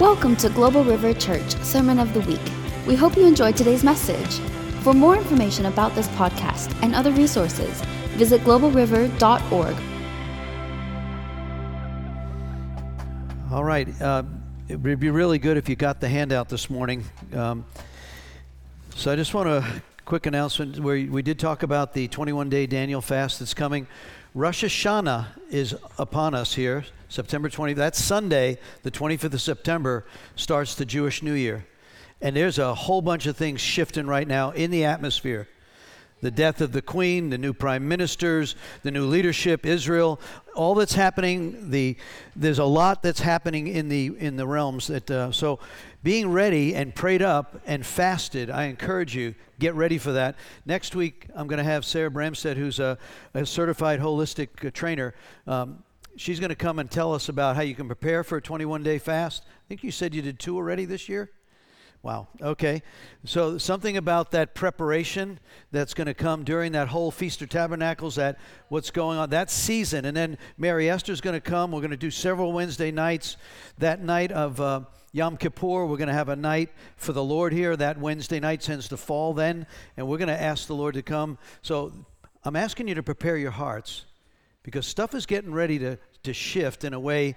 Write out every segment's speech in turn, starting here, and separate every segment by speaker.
Speaker 1: Welcome to Global River Church Sermon of the Week. We hope you enjoyed today's message. For more information about this podcast and other resources, visit globalriver.org.
Speaker 2: All right. Uh, it would be really good if you got the handout this morning. Um, so I just want a quick announcement where we did talk about the 21 day Daniel fast that's coming. Rosh Hashanah is upon us here, September 20th. That's Sunday, the 25th of September, starts the Jewish New Year. And there's a whole bunch of things shifting right now in the atmosphere the death of the queen, the new prime ministers, the new leadership, Israel, all that's happening. The there's a lot that's happening in the in the realms that. Uh, so, being ready and prayed up and fasted, I encourage you get ready for that. Next week, I'm going to have Sarah Bramstead, who's a, a certified holistic uh, trainer. Um, she's going to come and tell us about how you can prepare for a 21 day fast. I think you said you did two already this year. Wow. Okay. So something about that preparation that's going to come during that whole Feast of Tabernacles, that what's going on, that season. And then Mary Esther's going to come. We're going to do several Wednesday nights. That night of uh, Yom Kippur, we're going to have a night for the Lord here. That Wednesday night tends to fall then. And we're going to ask the Lord to come. So I'm asking you to prepare your hearts because stuff is getting ready to, to shift in a way.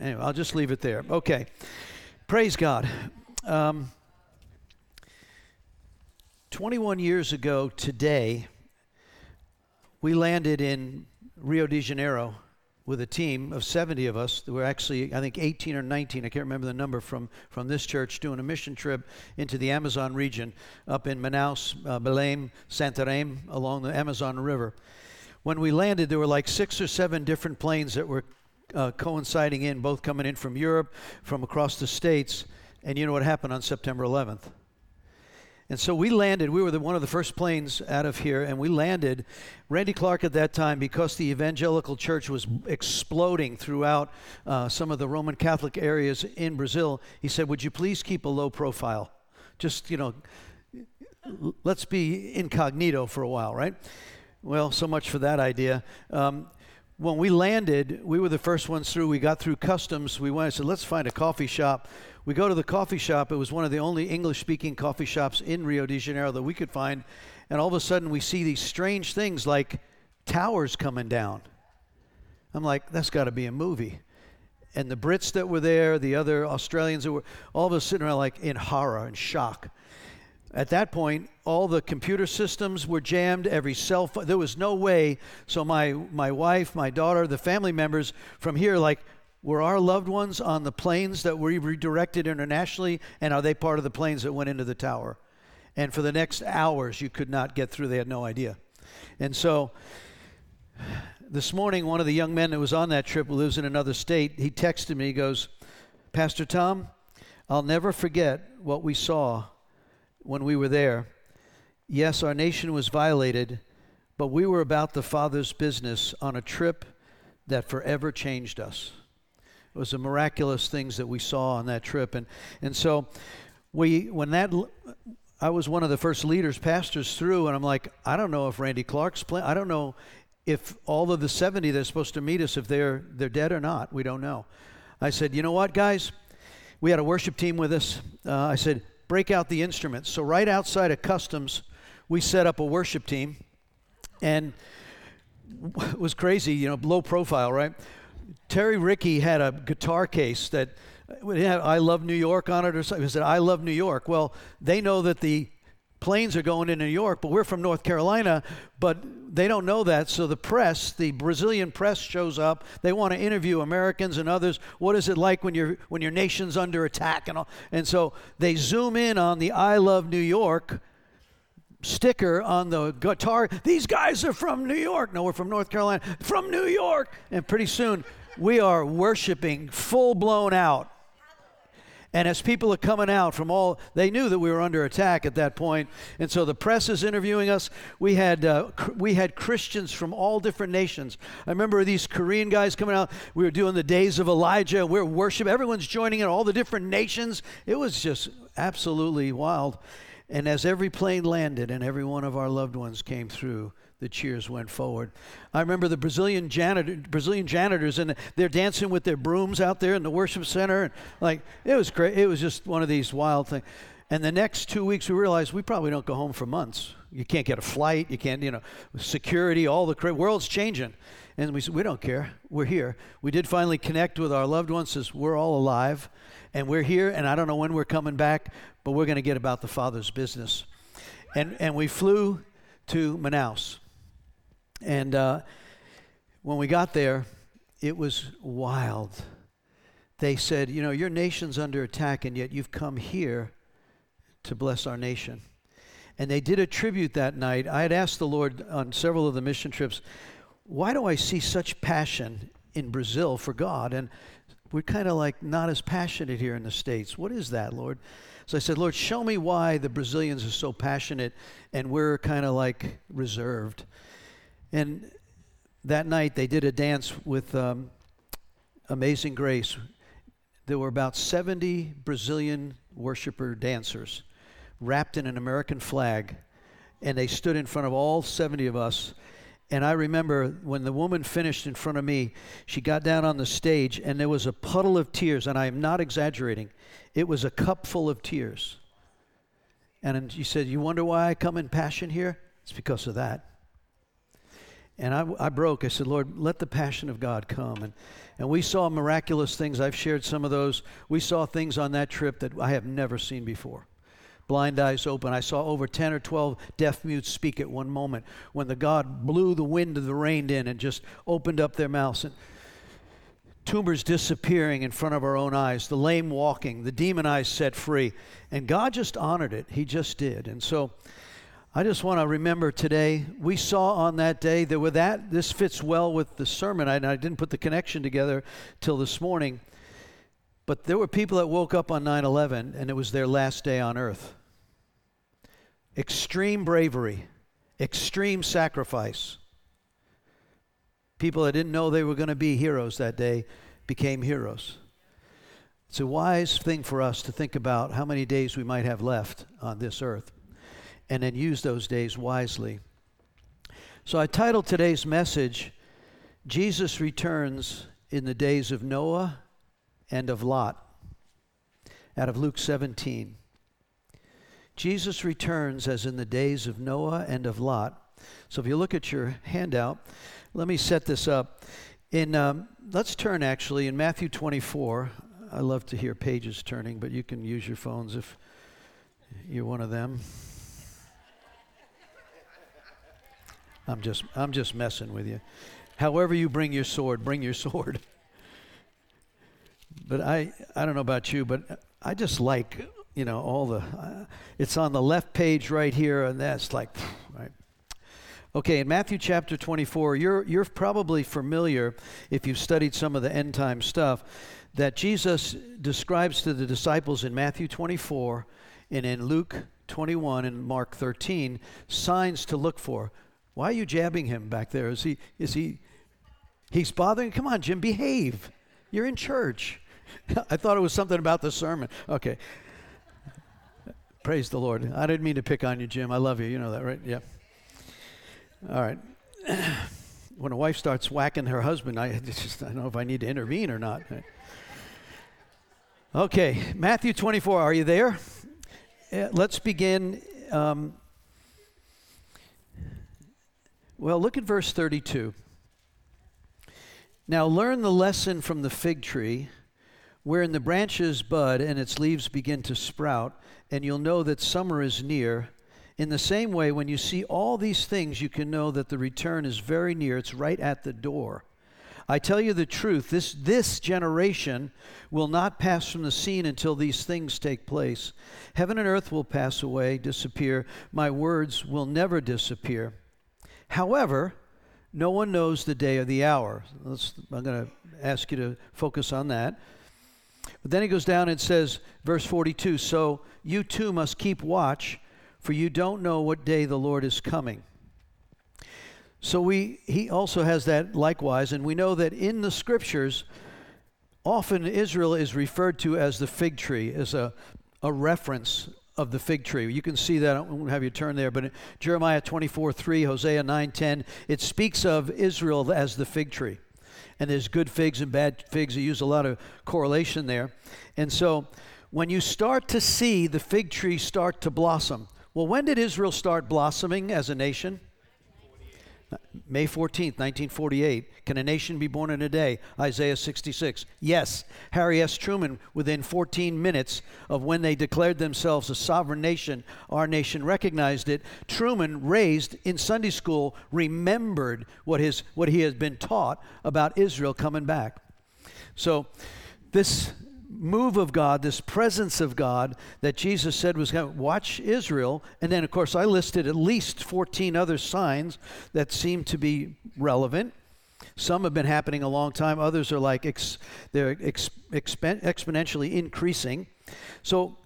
Speaker 2: Anyway, I'll just leave it there. Okay. Praise God. Um, 21 years ago today, we landed in Rio de Janeiro with a team of 70 of us. There were actually, I think, 18 or 19, I can't remember the number, from, from this church doing a mission trip into the Amazon region up in Manaus, uh, Belém, Santarém, along the Amazon River. When we landed, there were like six or seven different planes that were uh, coinciding in, both coming in from Europe, from across the states. And you know what happened on September 11th? And so we landed, we were the, one of the first planes out of here, and we landed. Randy Clark at that time, because the evangelical church was exploding throughout uh, some of the Roman Catholic areas in Brazil, he said, Would you please keep a low profile? Just, you know, let's be incognito for a while, right? Well, so much for that idea. Um, when we landed, we were the first ones through. We got through customs. We went and said, let's find a coffee shop. We go to the coffee shop. It was one of the only English speaking coffee shops in Rio de Janeiro that we could find. And all of a sudden, we see these strange things like towers coming down. I'm like, that's got to be a movie. And the Brits that were there, the other Australians that were, all of us sitting around like in horror and shock. At that point, all the computer systems were jammed, every cell phone, there was no way. So my, my wife, my daughter, the family members from here, like, were our loved ones on the planes that were redirected internationally? And are they part of the planes that went into the tower? And for the next hours, you could not get through. They had no idea. And so this morning, one of the young men that was on that trip lives in another state, he texted me, he goes, Pastor Tom, I'll never forget what we saw when we were there. Yes, our nation was violated, but we were about the Father's business on a trip that forever changed us. It was the miraculous things that we saw on that trip, and and so we when that I was one of the first leaders, pastors through, and I'm like, I don't know if Randy Clark's plan. I don't know if all of the 70 that's supposed to meet us, if they're they're dead or not. We don't know. I said, you know what, guys? We had a worship team with us. Uh, I said, break out the instruments. So, right outside of customs, we set up a worship team. And it was crazy, you know, low profile, right? Terry Ricky had a guitar case that uh, had I Love New York on it or something. He said, I Love New York. Well, they know that the planes are going to New York, but we're from North Carolina, but they don't know that. So the press, the Brazilian press shows up. They want to interview Americans and others. What is it like when your when your nation's under attack and all? And so they zoom in on the I love New York sticker on the guitar. These guys are from New York. No, we're from North Carolina. From New York. And pretty soon we are worshiping full blown out and as people are coming out from all, they knew that we were under attack at that point. And so the press is interviewing us. We had, uh, cr- we had Christians from all different nations. I remember these Korean guys coming out. We were doing the days of Elijah. We we're worship. Everyone's joining in, all the different nations. It was just absolutely wild. And as every plane landed and every one of our loved ones came through, the cheers went forward. I remember the Brazilian janitor, Brazilian janitors, and they're dancing with their brooms out there in the worship center, and like it was great. It was just one of these wild things. And the next two weeks, we realized we probably don't go home for months. You can't get a flight. You can't, you know, security. All the world's changing, and we said we don't care. We're here. We did finally connect with our loved ones. Says we're all alive, and we're here. And I don't know when we're coming back, but we're going to get about the Father's business. And and we flew to Manaus. And uh, when we got there, it was wild. They said, You know, your nation's under attack, and yet you've come here to bless our nation. And they did a tribute that night. I had asked the Lord on several of the mission trips, Why do I see such passion in Brazil for God? And we're kind of like not as passionate here in the States. What is that, Lord? So I said, Lord, show me why the Brazilians are so passionate and we're kind of like reserved. And that night they did a dance with um, Amazing Grace. There were about 70 Brazilian worshiper dancers wrapped in an American flag, and they stood in front of all 70 of us. And I remember when the woman finished in front of me, she got down on the stage, and there was a puddle of tears, and I am not exaggerating. It was a cup full of tears. And she said, You wonder why I come in passion here? It's because of that. And I, I broke. I said, Lord, let the passion of God come. And, and we saw miraculous things. I've shared some of those. We saw things on that trip that I have never seen before. Blind eyes open. I saw over 10 or 12 deaf mutes speak at one moment when the God blew the wind of the rain in and just opened up their mouths. And tumors disappearing in front of our own eyes, the lame walking, the demonized set free. And God just honored it. He just did. And so I just want to remember today, we saw on that day that with that, this fits well with the sermon. I, I didn't put the connection together till this morning. But there were people that woke up on 9 11 and it was their last day on earth. Extreme bravery, extreme sacrifice. People that didn't know they were going to be heroes that day became heroes. It's a wise thing for us to think about how many days we might have left on this earth and then use those days wisely. So I titled today's message, Jesus Returns in the Days of Noah and of Lot, out of Luke 17. Jesus returns as in the days of Noah and of Lot. So if you look at your handout, let me set this up. In um, let's turn actually in Matthew 24. I love to hear pages turning, but you can use your phones if you're one of them. I'm just I'm just messing with you. However you bring your sword, bring your sword. But I I don't know about you, but I just like you know all the. Uh, it's on the left page right here, and that's like right. Okay, in Matthew chapter 24, you're you're probably familiar if you've studied some of the end time stuff that Jesus describes to the disciples in Matthew 24 and in Luke 21 and Mark 13 signs to look for. Why are you jabbing him back there? Is he, is he, he's bothering? Come on, Jim, behave. You're in church. I thought it was something about the sermon. Okay. Praise the Lord. I didn't mean to pick on you, Jim. I love you. You know that, right? Yeah. All right. when a wife starts whacking her husband, I just I don't know if I need to intervene or not. Okay, Matthew 24. Are you there? let's begin um, Well, look at verse 32. Now learn the lesson from the fig tree, wherein the branches bud and its leaves begin to sprout, and you'll know that summer is near. In the same way, when you see all these things, you can know that the return is very near. It's right at the door. I tell you the truth, this, this generation will not pass from the scene until these things take place. Heaven and earth will pass away, disappear. My words will never disappear. However, no one knows the day or the hour. Let's, I'm going to ask you to focus on that. But then he goes down and says, verse 42 So you too must keep watch, for you don't know what day the Lord is coming. So we, he also has that likewise, and we know that in the scriptures, often Israel is referred to as the fig tree, as a, a reference of the fig tree. You can see that. I won't have you turn there, but Jeremiah 24 3, Hosea 9 10, it speaks of Israel as the fig tree. And there's good figs and bad figs. You use a lot of correlation there. And so when you start to see the fig tree start to blossom, well, when did Israel start blossoming as a nation? May 14th, 1948. Can a nation be born in a day? Isaiah 66. Yes. Harry S. Truman, within 14 minutes of when they declared themselves a sovereign nation, our nation recognized it. Truman, raised in Sunday school, remembered what, his, what he had been taught about Israel coming back. So, this move of God, this presence of God that Jesus said was going to watch Israel. And then, of course, I listed at least 14 other signs that seem to be relevant. Some have been happening a long time. Others are like ex, they're ex, expen, exponentially increasing. So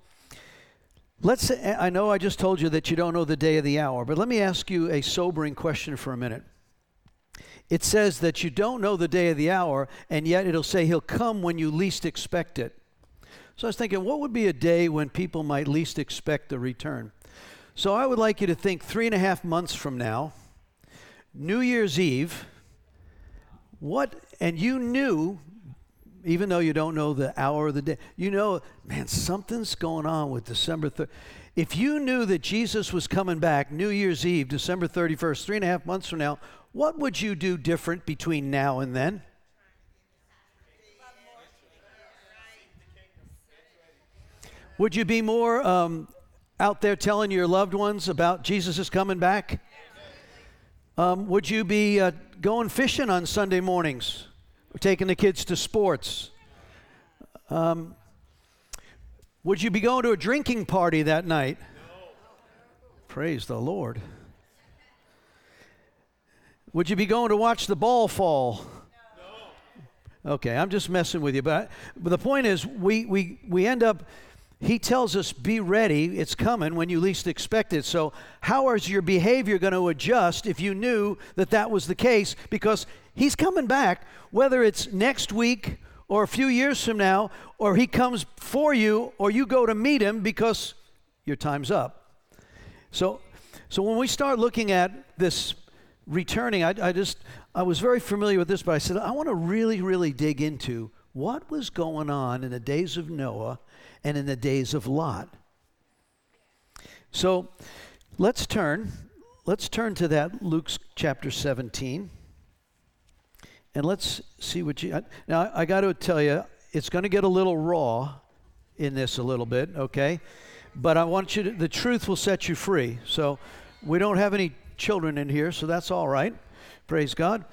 Speaker 2: let's say, I know I just told you that you don't know the day of the hour, but let me ask you a sobering question for a minute it says that you don't know the day of the hour, and yet it'll say he'll come when you least expect it. So I was thinking, what would be a day when people might least expect the return? So I would like you to think three and a half months from now, New Year's Eve, what, and you knew, even though you don't know the hour of the day, you know, man, something's going on with December 3rd. If you knew that Jesus was coming back New Year's Eve, December 31st, three and a half months from now, what would you do different between now and then? Would you be more um, out there telling your loved ones about Jesus is coming back? Um, would you be uh, going fishing on Sunday mornings? Or taking the kids to sports? Um, would you be going to a drinking party that night? No. Praise the Lord. Would you be going to watch the ball fall? No. Okay, I'm just messing with you. But, but the point is, we, we, we end up, he tells us, be ready. It's coming when you least expect it. So, how is your behavior going to adjust if you knew that that was the case? Because he's coming back, whether it's next week or a few years from now, or he comes for you, or you go to meet him because your time's up. So, so when we start looking at this returning, I, I just, I was very familiar with this, but I said, I want to really, really dig into what was going on in the days of Noah and in the days of Lot. So let's turn, let's turn to that Luke chapter 17. And let's see what you. Now, I got to tell you, it's going to get a little raw in this a little bit, okay? But I want you to, the truth will set you free. So we don't have any children in here, so that's all right. Praise God.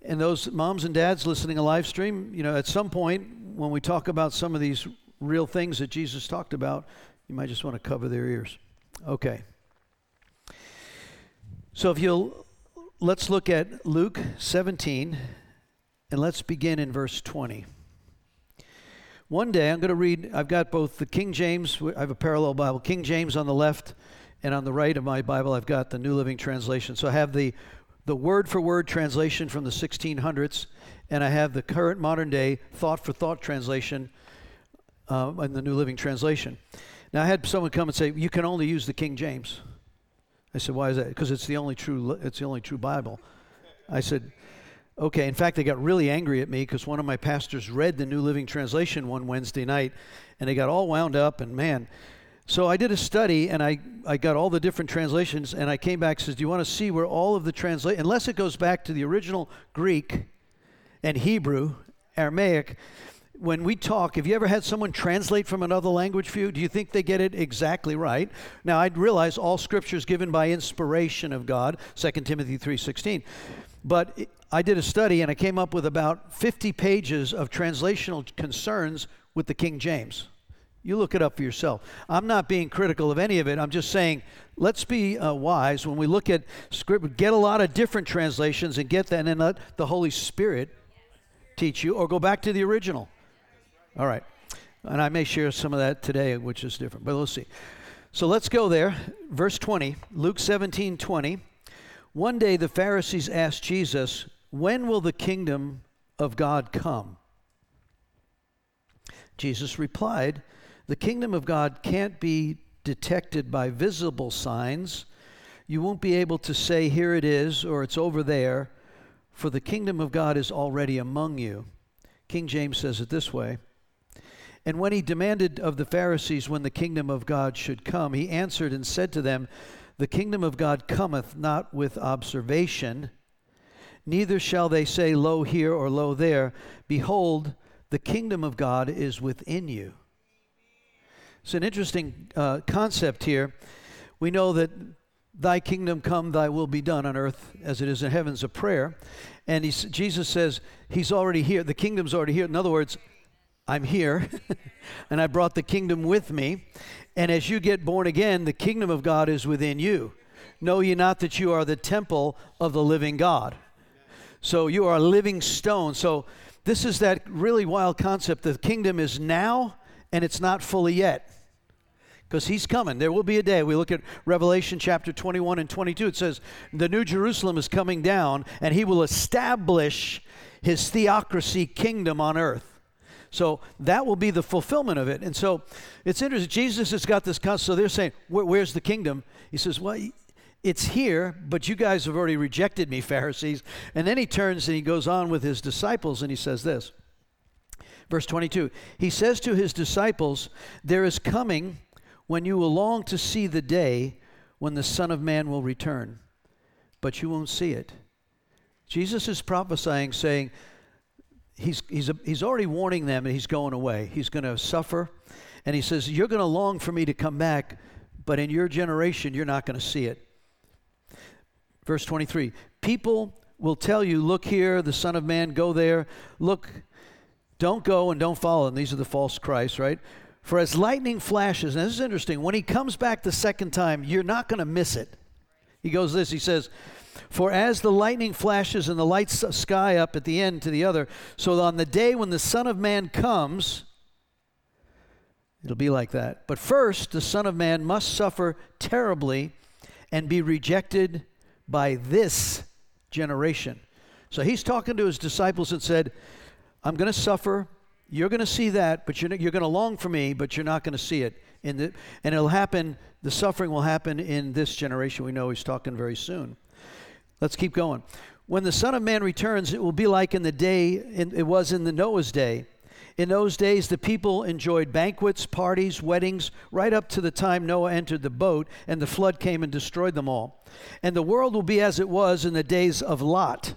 Speaker 2: And those moms and dads listening to live stream, you know, at some point when we talk about some of these real things that Jesus talked about, you might just want to cover their ears. Okay. So if you'll, let's look at Luke 17 and let's begin in verse 20. One day I'm going to read, I've got both the King James, I have a parallel Bible, King James on the left and on the right of my Bible, I've got the New Living Translation. So I have the, the word for word translation from the 1600s, and I have the current modern day thought for thought translation uh, in the New Living Translation. Now, I had someone come and say, You can only use the King James. I said, Why is that? Because it's the only true, it's the only true Bible. I said, Okay. In fact, they got really angry at me because one of my pastors read the New Living Translation one Wednesday night, and they got all wound up. And man, so I did a study and I, I got all the different translations and I came back and says, Do you want to see where all of the translate unless it goes back to the original Greek and Hebrew, Aramaic, when we talk, have you ever had someone translate from another language for you? Do you think they get it exactly right? Now I'd realize all scripture is given by inspiration of God, 2 Timothy 3:16. But I did a study and I came up with about 50 pages of translational concerns with the King James. You look it up for yourself. I'm not being critical of any of it. I'm just saying, let's be uh, wise when we look at script. Get a lot of different translations and get that, and let the Holy Spirit teach you, or go back to the original. All right, and I may share some of that today, which is different, but let's see. So let's go there. Verse 20, Luke 17 20. One day the Pharisees asked Jesus, When will the kingdom of God come? Jesus replied, the kingdom of God can't be detected by visible signs. You won't be able to say, here it is, or it's over there, for the kingdom of God is already among you. King James says it this way And when he demanded of the Pharisees when the kingdom of God should come, he answered and said to them, The kingdom of God cometh not with observation, neither shall they say, Lo here or lo there. Behold, the kingdom of God is within you. It's an interesting uh, concept here. We know that thy kingdom come, thy will be done on earth as it is in heaven's a prayer. And Jesus says he's already here. The kingdom's already here. In other words, I'm here and I brought the kingdom with me. And as you get born again, the kingdom of God is within you. Know ye not that you are the temple of the living God? So you are a living stone. So this is that really wild concept. The kingdom is now and it's not fully yet. Because he's coming. There will be a day. We look at Revelation chapter 21 and 22. It says, The New Jerusalem is coming down, and he will establish his theocracy kingdom on earth. So that will be the fulfillment of it. And so it's interesting. Jesus has got this concept. So they're saying, Where's the kingdom? He says, Well, it's here, but you guys have already rejected me, Pharisees. And then he turns and he goes on with his disciples and he says this. Verse 22 He says to his disciples, There is coming when you will long to see the day when the Son of Man will return, but you won't see it. Jesus is prophesying, saying, He's, he's, a, he's already warning them and he's going away. He's going to suffer. And he says, You're going to long for me to come back, but in your generation, you're not going to see it. Verse 23 People will tell you, Look here, the Son of Man, go there. Look, don't go and don't follow. And these are the false Christs, right? For as lightning flashes, and this is interesting, when he comes back the second time, you're not going to miss it. He goes this, he says, For as the lightning flashes and the light sky up at the end to the other, so on the day when the Son of Man comes, it'll be like that. But first, the Son of Man must suffer terribly and be rejected by this generation. So he's talking to his disciples and said, I'm going to suffer. You're going to see that, but you're, you're going to long for me, but you're not going to see it. The, and it'll happen, the suffering will happen in this generation. We know he's talking very soon. Let's keep going. When the Son of Man returns, it will be like in the day, in, it was in the Noah's day. In those days, the people enjoyed banquets, parties, weddings, right up to the time Noah entered the boat and the flood came and destroyed them all. And the world will be as it was in the days of Lot.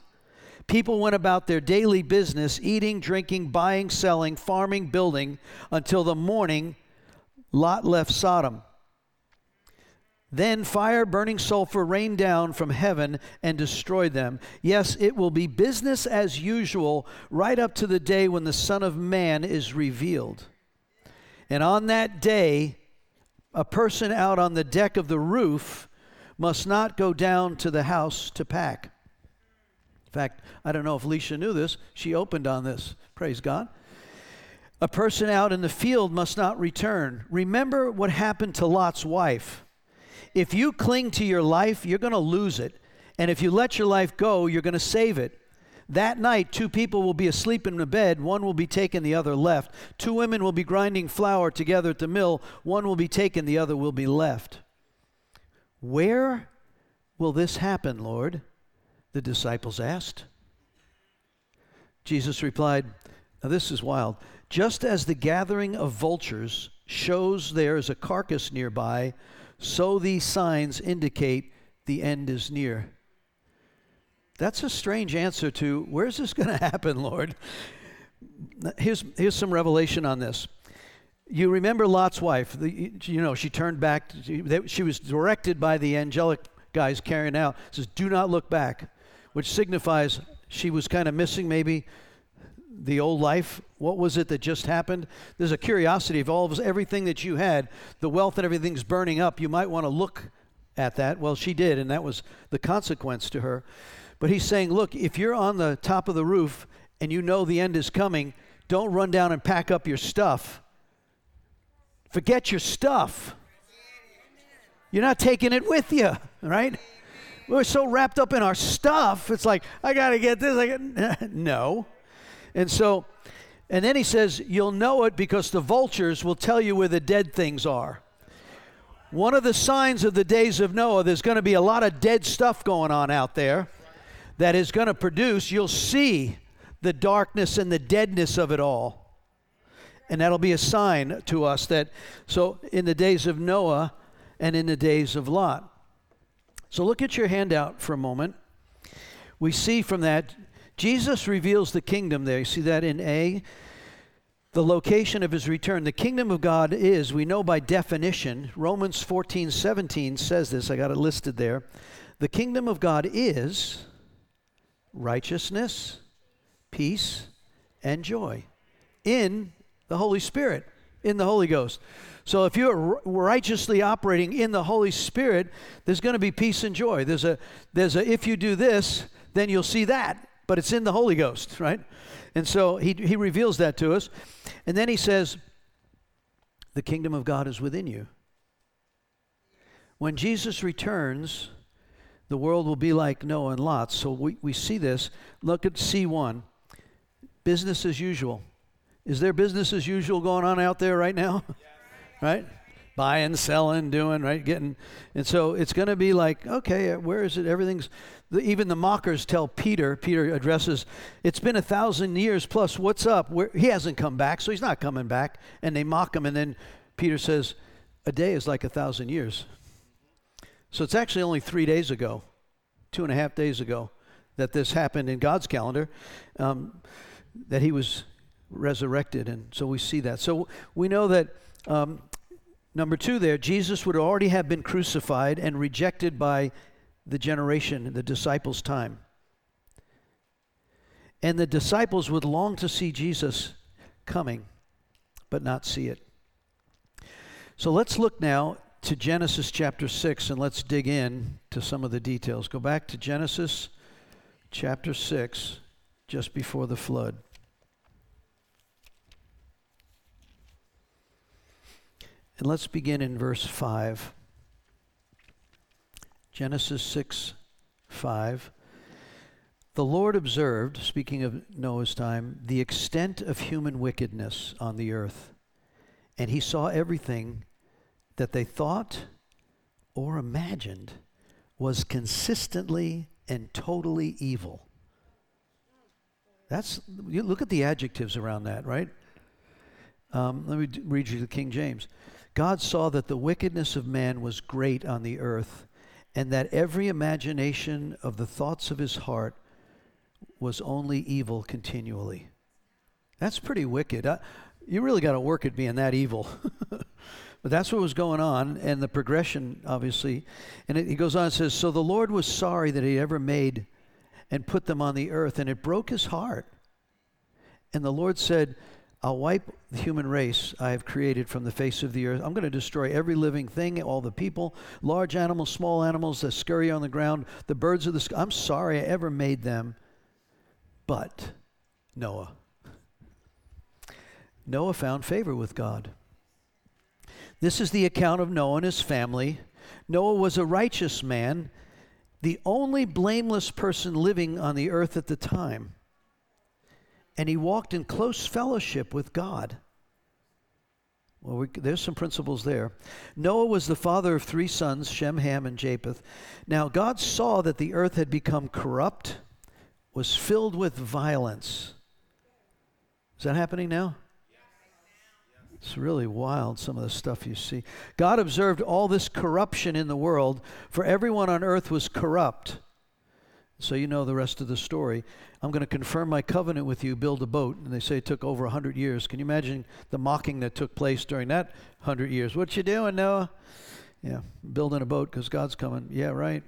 Speaker 2: People went about their daily business, eating, drinking, buying, selling, farming, building, until the morning Lot left Sodom. Then fire, burning sulfur, rained down from heaven and destroyed them. Yes, it will be business as usual right up to the day when the Son of Man is revealed. And on that day, a person out on the deck of the roof must not go down to the house to pack. In fact, I don't know if Alicia knew this. She opened on this. Praise God. A person out in the field must not return. Remember what happened to Lot's wife. If you cling to your life, you're going to lose it. And if you let your life go, you're going to save it. That night, two people will be asleep in the bed. One will be taken, the other left. Two women will be grinding flour together at the mill. One will be taken, the other will be left. Where will this happen, Lord? The disciples asked. Jesus replied, Now this is wild. Just as the gathering of vultures shows there is a carcass nearby, so these signs indicate the end is near. That's a strange answer to where's this going to happen, Lord? Here's, here's some revelation on this. You remember Lot's wife. The, you know, she turned back. She was directed by the angelic guys carrying out. says, Do not look back, which signifies she was kind of missing maybe the old life? What was it that just happened? There's a curiosity of all of everything that you had, the wealth and everything's burning up. You might want to look at that. Well, she did, and that was the consequence to her. But he's saying, look, if you're on the top of the roof and you know the end is coming, don't run down and pack up your stuff. Forget your stuff. You're not taking it with you, right? We're so wrapped up in our stuff. It's like, I got to get this. I got no. And so, and then he says, You'll know it because the vultures will tell you where the dead things are. One of the signs of the days of Noah, there's going to be a lot of dead stuff going on out there that is going to produce, you'll see the darkness and the deadness of it all. And that'll be a sign to us that, so in the days of Noah and in the days of Lot. So look at your handout for a moment. We see from that, Jesus reveals the kingdom there. You see that in A? The location of his return. The kingdom of God is, we know by definition, Romans 14 17 says this, I got it listed there. The kingdom of God is righteousness, peace, and joy in the Holy Spirit, in the Holy Ghost. So if you're righteously operating in the Holy Spirit, there's going to be peace and joy. There's a there's a if you do this, then you'll see that, but it's in the Holy Ghost, right? And so he he reveals that to us. And then he says the kingdom of God is within you. When Jesus returns, the world will be like Noah and Lot. So we, we see this. Look at C1. Business as usual. Is there business as usual going on out there right now? right? Buying, selling, doing, right? Getting. And so it's going to be like, okay, where is it? Everything's. The, even the mockers tell Peter, Peter addresses, it's been a thousand years plus, what's up? Where, he hasn't come back, so he's not coming back. And they mock him. And then Peter says, a day is like a thousand years. So it's actually only three days ago, two and a half days ago, that this happened in God's calendar, um, that he was resurrected. And so we see that. So we know that, um, number two, there, Jesus would already have been crucified and rejected by the generation, the disciples' time. And the disciples would long to see Jesus coming, but not see it. So let's look now to Genesis chapter 6 and let's dig in to some of the details. Go back to Genesis chapter 6, just before the flood. And let's begin in verse 5. Genesis 6 5. The Lord observed, speaking of Noah's time, the extent of human wickedness on the earth, and he saw everything that they thought or imagined was consistently and totally evil. That's you look at the adjectives around that, right? Um, let me read you the King James. God saw that the wickedness of man was great on the earth, and that every imagination of the thoughts of his heart was only evil continually. That's pretty wicked. I, you really got to work at being that evil. But that's what was going on, and the progression, obviously. And it, he goes on and says, So the Lord was sorry that he ever made and put them on the earth, and it broke his heart. And the Lord said, I'll wipe the human race I have created from the face of the earth. I'm going to destroy every living thing, all the people, large animals, small animals that scurry on the ground, the birds of the sky. I'm sorry I ever made them. But Noah. Noah found favor with God. This is the account of Noah and his family. Noah was a righteous man, the only blameless person living on the earth at the time. And he walked in close fellowship with God. Well, we, there's some principles there. Noah was the father of three sons, Shem, Ham, and Japheth. Now, God saw that the earth had become corrupt, was filled with violence. Is that happening now? It's really wild, some of the stuff you see. God observed all this corruption in the world, for everyone on earth was corrupt. So you know the rest of the story. I'm going to confirm my covenant with you, build a boat. And they say it took over 100 years. Can you imagine the mocking that took place during that 100 years? What you doing, Noah? Yeah, building a boat because God's coming. Yeah, right.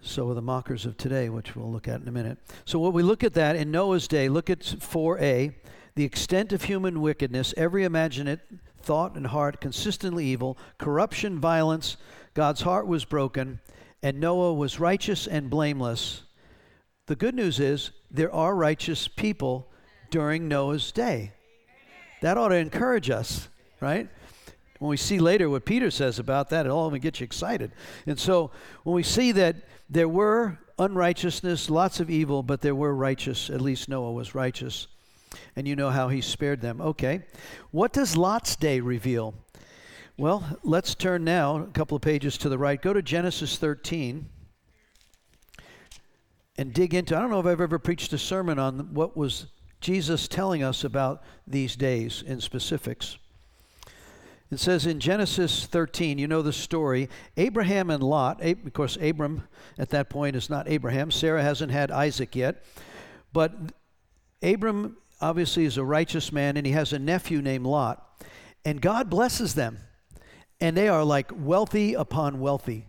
Speaker 2: So are the mockers of today, which we'll look at in a minute. So, what we look at that in Noah's day, look at 4a the extent of human wickedness, every imaginate thought and heart consistently evil, corruption, violence, God's heart was broken, and Noah was righteous and blameless. The good news is there are righteous people during Noah's day. That ought to encourage us, right? When we see later what Peter says about that, it all even get you excited. And so when we see that there were unrighteousness, lots of evil, but there were righteous, at least Noah was righteous. and you know how he spared them. Okay. What does Lot's day reveal? Well, let's turn now a couple of pages to the right. Go to Genesis 13 and dig into. I don't know if I've ever preached a sermon on what was Jesus telling us about these days in specifics. It says in Genesis 13, you know the story, Abraham and Lot, of course, Abram at that point is not Abraham. Sarah hasn't had Isaac yet. But Abram obviously is a righteous man, and he has a nephew named Lot. And God blesses them. And they are like wealthy upon wealthy.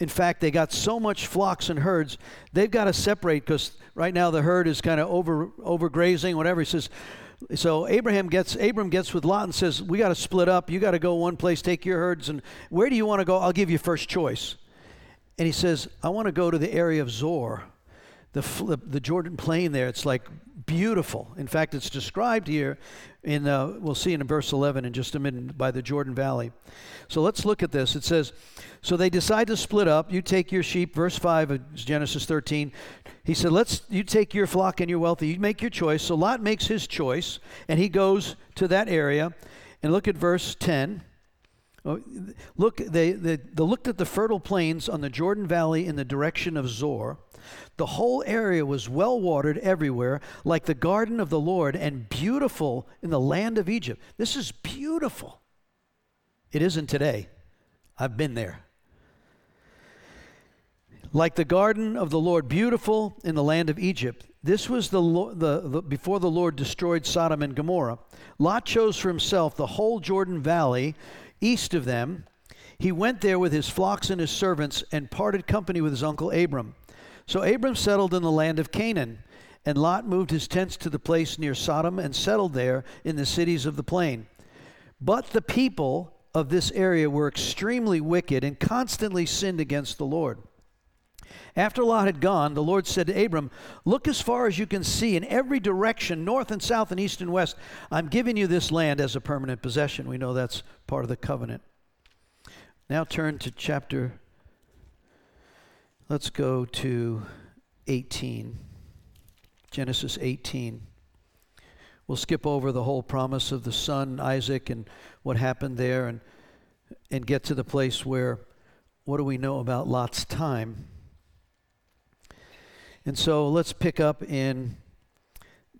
Speaker 2: In fact, they got so much flocks and herds, they've got to separate because right now the herd is kind of over overgrazing, whatever. He says, so Abraham gets Abram gets with Lot and says, "We got to split up. You got to go one place, take your herds, and where do you want to go? I'll give you first choice." And he says, "I want to go to the area of Zoar, the the Jordan Plain there. It's like beautiful. In fact, it's described here in uh, we'll see in verse 11 in just a minute by the Jordan Valley. So let's look at this. It says, so they decide to split up. You take your sheep. Verse 5 of Genesis 13. He said, Let's you take your flock and your wealthy. You make your choice. So Lot makes his choice, and he goes to that area. And look at verse 10. Look, they, they, they looked at the fertile plains on the Jordan Valley in the direction of Zoar. The whole area was well watered everywhere, like the garden of the Lord, and beautiful in the land of Egypt. This is beautiful. It isn't today. I've been there like the garden of the Lord, beautiful in the land of Egypt. This was the, the, the, before the Lord destroyed Sodom and Gomorrah. Lot chose for himself the whole Jordan Valley east of them. He went there with his flocks and his servants and parted company with his uncle Abram. So Abram settled in the land of Canaan, and Lot moved his tents to the place near Sodom and settled there in the cities of the plain. But the people of this area were extremely wicked and constantly sinned against the Lord. After Lot had gone, the Lord said to Abram, Look as far as you can see in every direction, north and south and east and west. I'm giving you this land as a permanent possession. We know that's part of the covenant. Now turn to chapter, let's go to 18. Genesis 18. We'll skip over the whole promise of the son, Isaac, and what happened there, and, and get to the place where what do we know about Lot's time? And so let's pick up in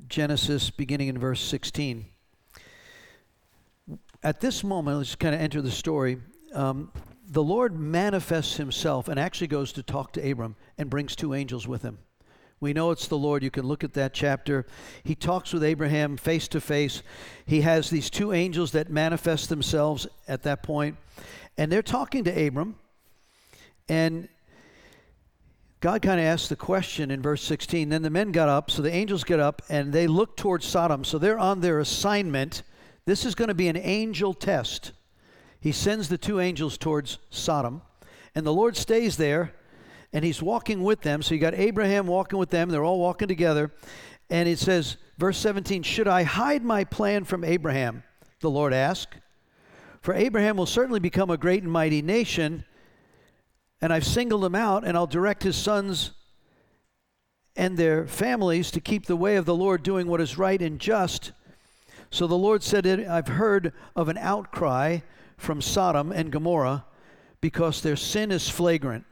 Speaker 2: Genesis, beginning in verse 16. At this moment, let's kind of enter the story. Um, the Lord manifests himself and actually goes to talk to Abram and brings two angels with him. We know it's the Lord. You can look at that chapter. He talks with Abraham face to face. He has these two angels that manifest themselves at that point, and they're talking to Abram. And God kind of asks the question in verse 16. Then the men got up, so the angels get up, and they look towards Sodom. So they're on their assignment. This is going to be an angel test. He sends the two angels towards Sodom, and the Lord stays there, and he's walking with them. So you got Abraham walking with them. They're all walking together. And it says, verse 17, Should I hide my plan from Abraham? The Lord asked. For Abraham will certainly become a great and mighty nation and I've singled him out, and I'll direct his sons and their families to keep the way of the Lord, doing what is right and just. So the Lord said, I've heard of an outcry from Sodom and Gomorrah because their sin is flagrant.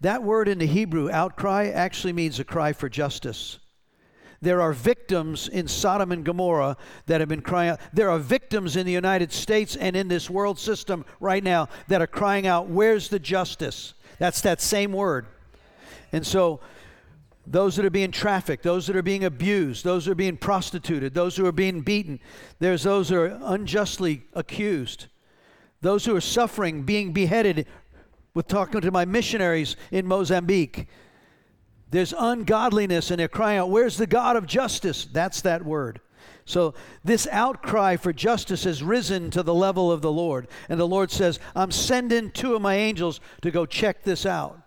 Speaker 2: That word in the Hebrew, outcry, actually means a cry for justice. There are victims in Sodom and Gomorrah that have been crying out. There are victims in the United States and in this world system right now that are crying out, Where's the justice? That's that same word. And so, those that are being trafficked, those that are being abused, those that are being prostituted, those who are being beaten, there's those who are unjustly accused, those who are suffering, being beheaded. With talking to my missionaries in Mozambique, there's ungodliness, and they're crying out, Where's the God of justice? That's that word. So, this outcry for justice has risen to the level of the Lord. And the Lord says, I'm sending two of my angels to go check this out.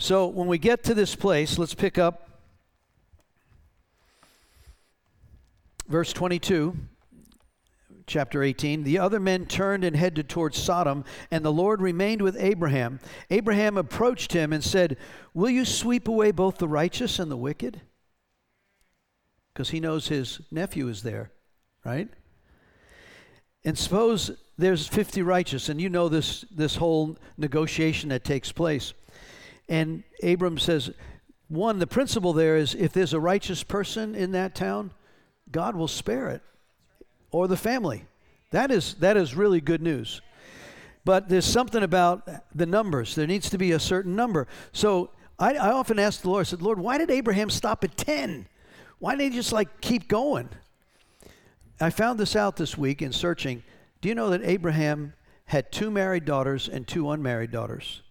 Speaker 2: So, when we get to this place, let's pick up verse 22 chapter 18. The other men turned and headed towards Sodom, and the Lord remained with Abraham. Abraham approached him and said, Will you sweep away both the righteous and the wicked? because he knows his nephew is there, right? And suppose there's 50 righteous, and you know this, this whole negotiation that takes place. And Abram says, one, the principle there is if there's a righteous person in that town, God will spare it, or the family. That is, that is really good news. But there's something about the numbers. There needs to be a certain number. So I, I often ask the Lord, I said, Lord, why did Abraham stop at 10? Why didn't he just like keep going? I found this out this week in searching. Do you know that Abraham had two married daughters and two unmarried daughters?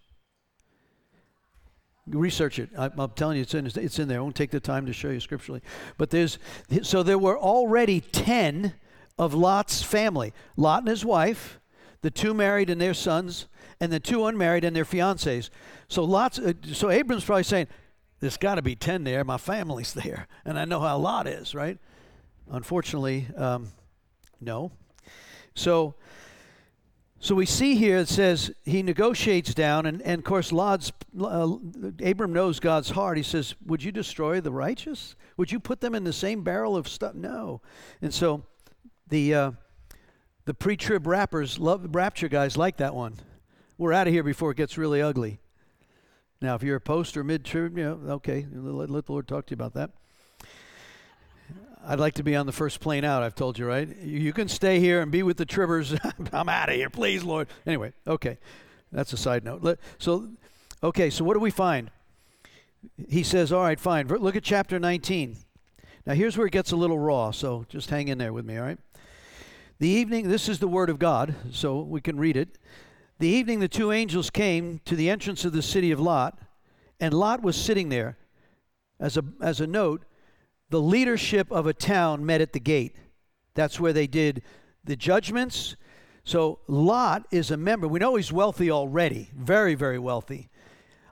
Speaker 2: Research it. I, am telling you, it's in, it's in there. I won't take the time to show you scripturally. But there's, so there were already 10 of Lot's family Lot and his wife, the two married and their sons, and the two unmarried and their fiancés. So Lot's, uh, so Abram's probably saying, there's got to be 10 there. My family's there. And I know how Lot is, right? Unfortunately, um, no. So, so we see here it says he negotiates down, and, and of course, Lot's, uh, Abram knows God's heart. He says, Would you destroy the righteous? Would you put them in the same barrel of stuff? No. And so the, uh, the pre trib rappers, love, rapture guys like that one. We're out of here before it gets really ugly. Now, if you're a post or mid trib, you know, okay, let, let the Lord talk to you about that. I'd like to be on the first plane out, I've told you, right? You can stay here and be with the tribbers. I'm out of here, please, Lord. Anyway, okay. That's a side note. So, okay, so what do we find? He says, all right, fine. Look at chapter 19. Now, here's where it gets a little raw, so just hang in there with me, all right? The evening, this is the word of God, so we can read it. The evening the two angels came to the entrance of the city of Lot, and Lot was sitting there. As a, as a note, the leadership of a town met at the gate. That's where they did the judgments. So Lot is a member. We know he's wealthy already, very, very wealthy.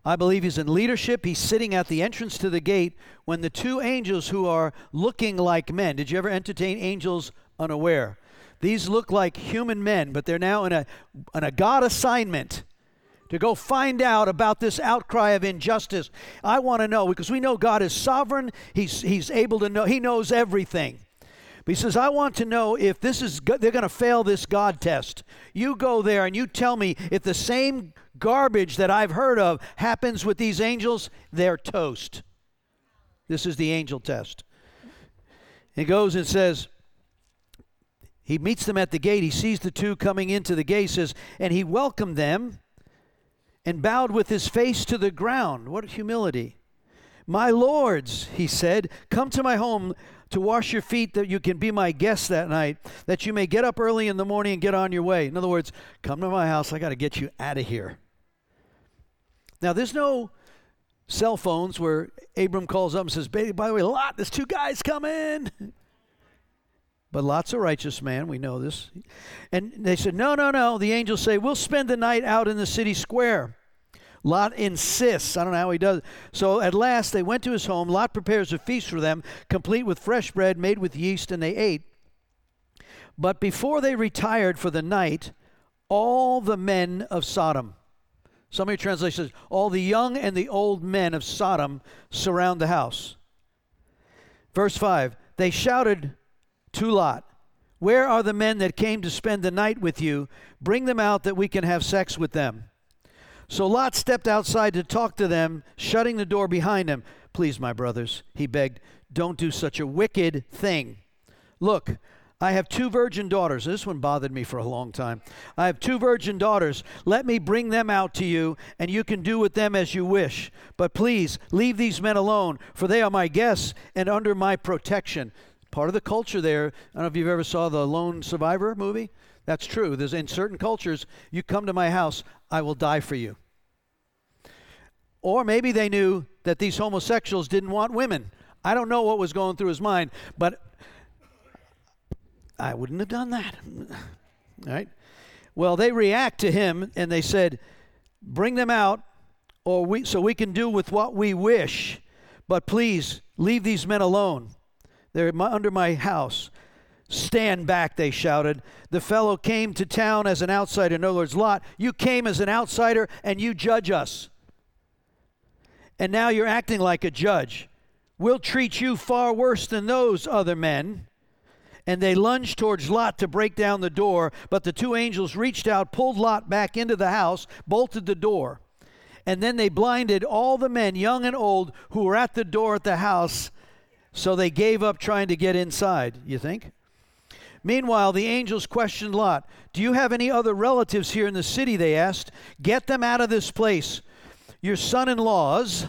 Speaker 2: I believe he's in leadership. He's sitting at the entrance to the gate when the two angels who are looking like men. Did you ever entertain angels unaware? These look like human men, but they're now in a, in a God assignment to go find out about this outcry of injustice. I want to know because we know God is sovereign. He's, he's able to know, He knows everything. But he says, I want to know if this is, they're going to fail this God test. You go there and you tell me if the same garbage that I've heard of happens with these angels, they're toast. This is the angel test. He goes and says, he meets them at the gate. He sees the two coming into the gate, says, and he welcomed them and bowed with his face to the ground. What humility. My lords, he said, come to my home to wash your feet that you can be my guest that night, that you may get up early in the morning and get on your way. In other words, come to my house. I got to get you out of here. Now, there's no cell phones where Abram calls up and says, By the way, Lot, there's two guys coming. But Lot's a righteous man, we know this. And they said, No, no, no. The angels say, We'll spend the night out in the city square. Lot insists. I don't know how he does. So at last they went to his home. Lot prepares a feast for them, complete with fresh bread made with yeast, and they ate. But before they retired for the night, all the men of Sodom, some of your translations, all the young and the old men of Sodom surround the house. Verse 5 They shouted to Lot, Where are the men that came to spend the night with you? Bring them out that we can have sex with them. So Lot stepped outside to talk to them, shutting the door behind him. Please, my brothers, he begged, don't do such a wicked thing. Look, I have two virgin daughters. This one bothered me for a long time. I have two virgin daughters. Let me bring them out to you, and you can do with them as you wish. But please, leave these men alone, for they are my guests and under my protection. Part of the culture there, I don't know if you've ever saw the Lone Survivor movie. That's true. There's in certain cultures, you come to my house, I will die for you. Or maybe they knew that these homosexuals didn't want women. I don't know what was going through his mind, but I wouldn't have done that. right? Well, they react to him and they said, "Bring them out or we so we can do with what we wish, but please leave these men alone." They're under my house. Stand back, they shouted. The fellow came to town as an outsider. In other words, Lot, you came as an outsider and you judge us. And now you're acting like a judge. We'll treat you far worse than those other men. And they lunged towards Lot to break down the door, but the two angels reached out, pulled Lot back into the house, bolted the door. And then they blinded all the men, young and old, who were at the door at the house, so they gave up trying to get inside, you think? Meanwhile, the angels questioned Lot. Do you have any other relatives here in the city? They asked. Get them out of this place. Your son in laws,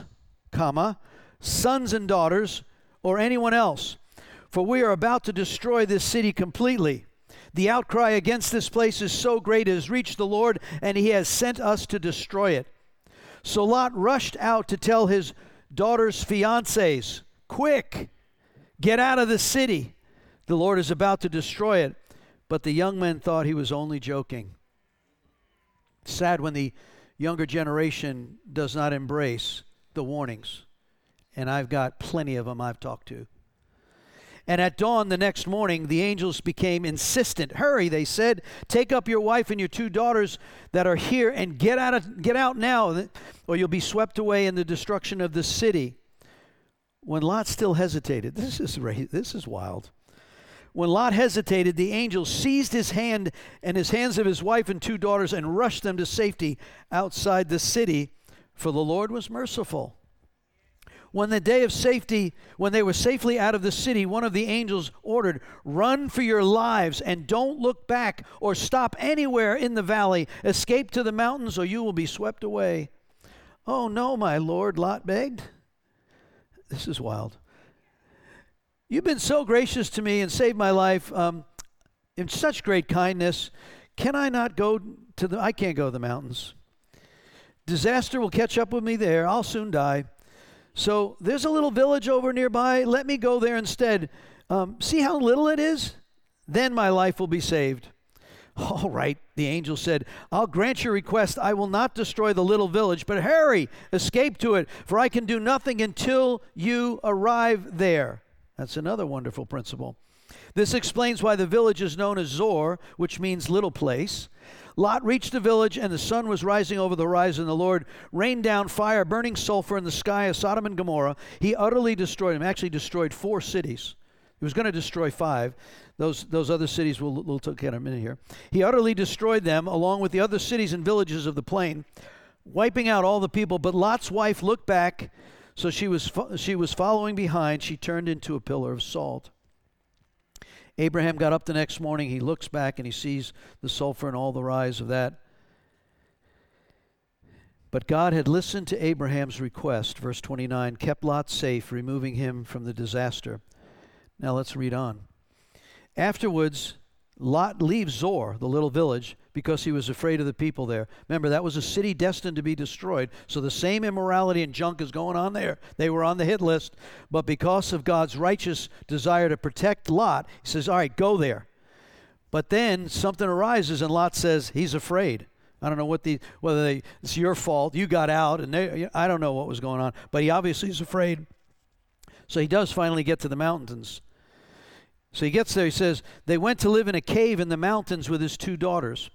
Speaker 2: comma, sons and daughters, or anyone else. For we are about to destroy this city completely. The outcry against this place is so great it has reached the Lord, and he has sent us to destroy it. So Lot rushed out to tell his daughter's fiancés, Quick, get out of the city. The Lord is about to destroy it. But the young men thought he was only joking. Sad when the younger generation does not embrace the warnings. And I've got plenty of them I've talked to. And at dawn the next morning, the angels became insistent. Hurry, they said, take up your wife and your two daughters that are here and get out, of, get out now, or you'll be swept away in the destruction of the city. When Lot still hesitated, this is, this is wild. When Lot hesitated, the angel seized his hand and his hands of his wife and two daughters and rushed them to safety outside the city, for the Lord was merciful. When the day of safety, when they were safely out of the city, one of the angels ordered, Run for your lives and don't look back or stop anywhere in the valley. Escape to the mountains or you will be swept away. Oh, no, my Lord, Lot begged. This is wild. You've been so gracious to me and saved my life um, in such great kindness. Can I not go to the. I can't go to the mountains. Disaster will catch up with me there. I'll soon die. So there's a little village over nearby. Let me go there instead. Um, see how little it is? Then my life will be saved. All right, the angel said, I'll grant your request. I will not destroy the little village, but hurry, escape to it, for I can do nothing until you arrive there. That's another wonderful principle. This explains why the village is known as Zoar, which means little place. Lot reached the village, and the sun was rising over the horizon. The Lord rained down fire, burning sulfur in the sky of Sodom and Gomorrah. He utterly destroyed them, actually, destroyed four cities. He was going to destroy five. Those, those other cities we'll, we'll look at in a minute here. He utterly destroyed them, along with the other cities and villages of the plain, wiping out all the people. But Lot's wife looked back, so she was, she was following behind. She turned into a pillar of salt. Abraham got up the next morning. He looks back and he sees the sulfur and all the rise of that. But God had listened to Abraham's request, verse 29, kept Lot safe, removing him from the disaster. Now let's read on. Afterwards, Lot leaves Zoar, the little village, because he was afraid of the people there. Remember, that was a city destined to be destroyed. So the same immorality and junk is going on there. They were on the hit list. But because of God's righteous desire to protect Lot, he says, All right, go there. But then something arises, and Lot says, He's afraid. I don't know what the whether they, it's your fault. You got out, and they, I don't know what was going on. But he obviously is afraid. So he does finally get to the mountains. So he gets there, he says, They went to live in a cave in the mountains with his two daughters.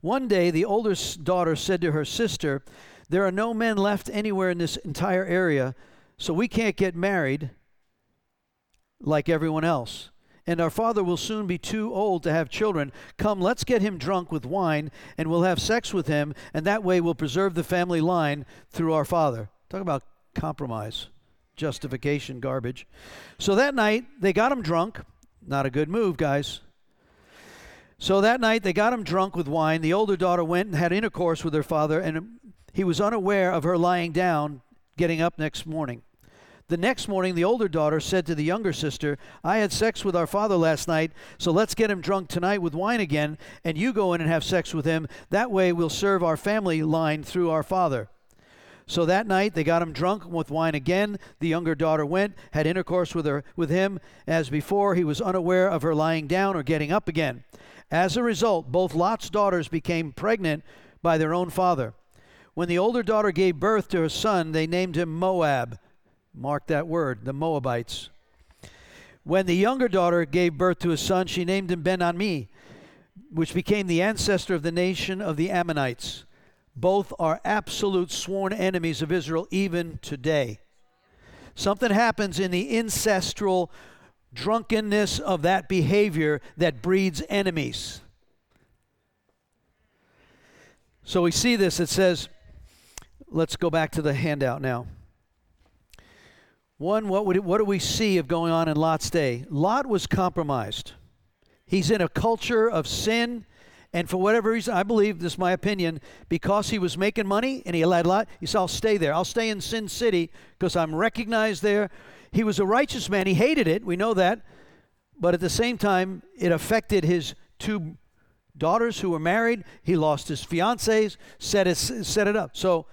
Speaker 2: One day, the older daughter said to her sister, There are no men left anywhere in this entire area, so we can't get married like everyone else. And our father will soon be too old to have children. Come, let's get him drunk with wine, and we'll have sex with him, and that way we'll preserve the family line through our father. Talk about compromise, justification, garbage. So that night, they got him drunk not a good move, guys. So that night they got him drunk with wine. The older daughter went and had intercourse with her father, and he was unaware of her lying down, getting up next morning. The next morning, the older daughter said to the younger sister, I had sex with our father last night, so let's get him drunk tonight with wine again, and you go in and have sex with him. That way we'll serve our family line through our father. So that night they got him drunk with wine again. The younger daughter went, had intercourse with her with him as before. He was unaware of her lying down or getting up again. As a result, both Lot's daughters became pregnant by their own father. When the older daughter gave birth to her son, they named him Moab. Mark that word, the Moabites. When the younger daughter gave birth to a son, she named him Ben Ami, which became the ancestor of the nation of the Ammonites. Both are absolute sworn enemies of Israel even today. Something happens in the ancestral drunkenness of that behavior that breeds enemies. So we see this. It says, let's go back to the handout now. One, what, would what do we see of going on in Lot's day? Lot was compromised. He's in a culture of sin, and for whatever reason, I believe, this is my opinion, because he was making money and he had a lot, he said, I'll stay there. I'll stay in Sin City because I'm recognized there. He was a righteous man. He hated it. We know that. But at the same time, it affected his two daughters who were married. He lost his fiancées, set set it up. So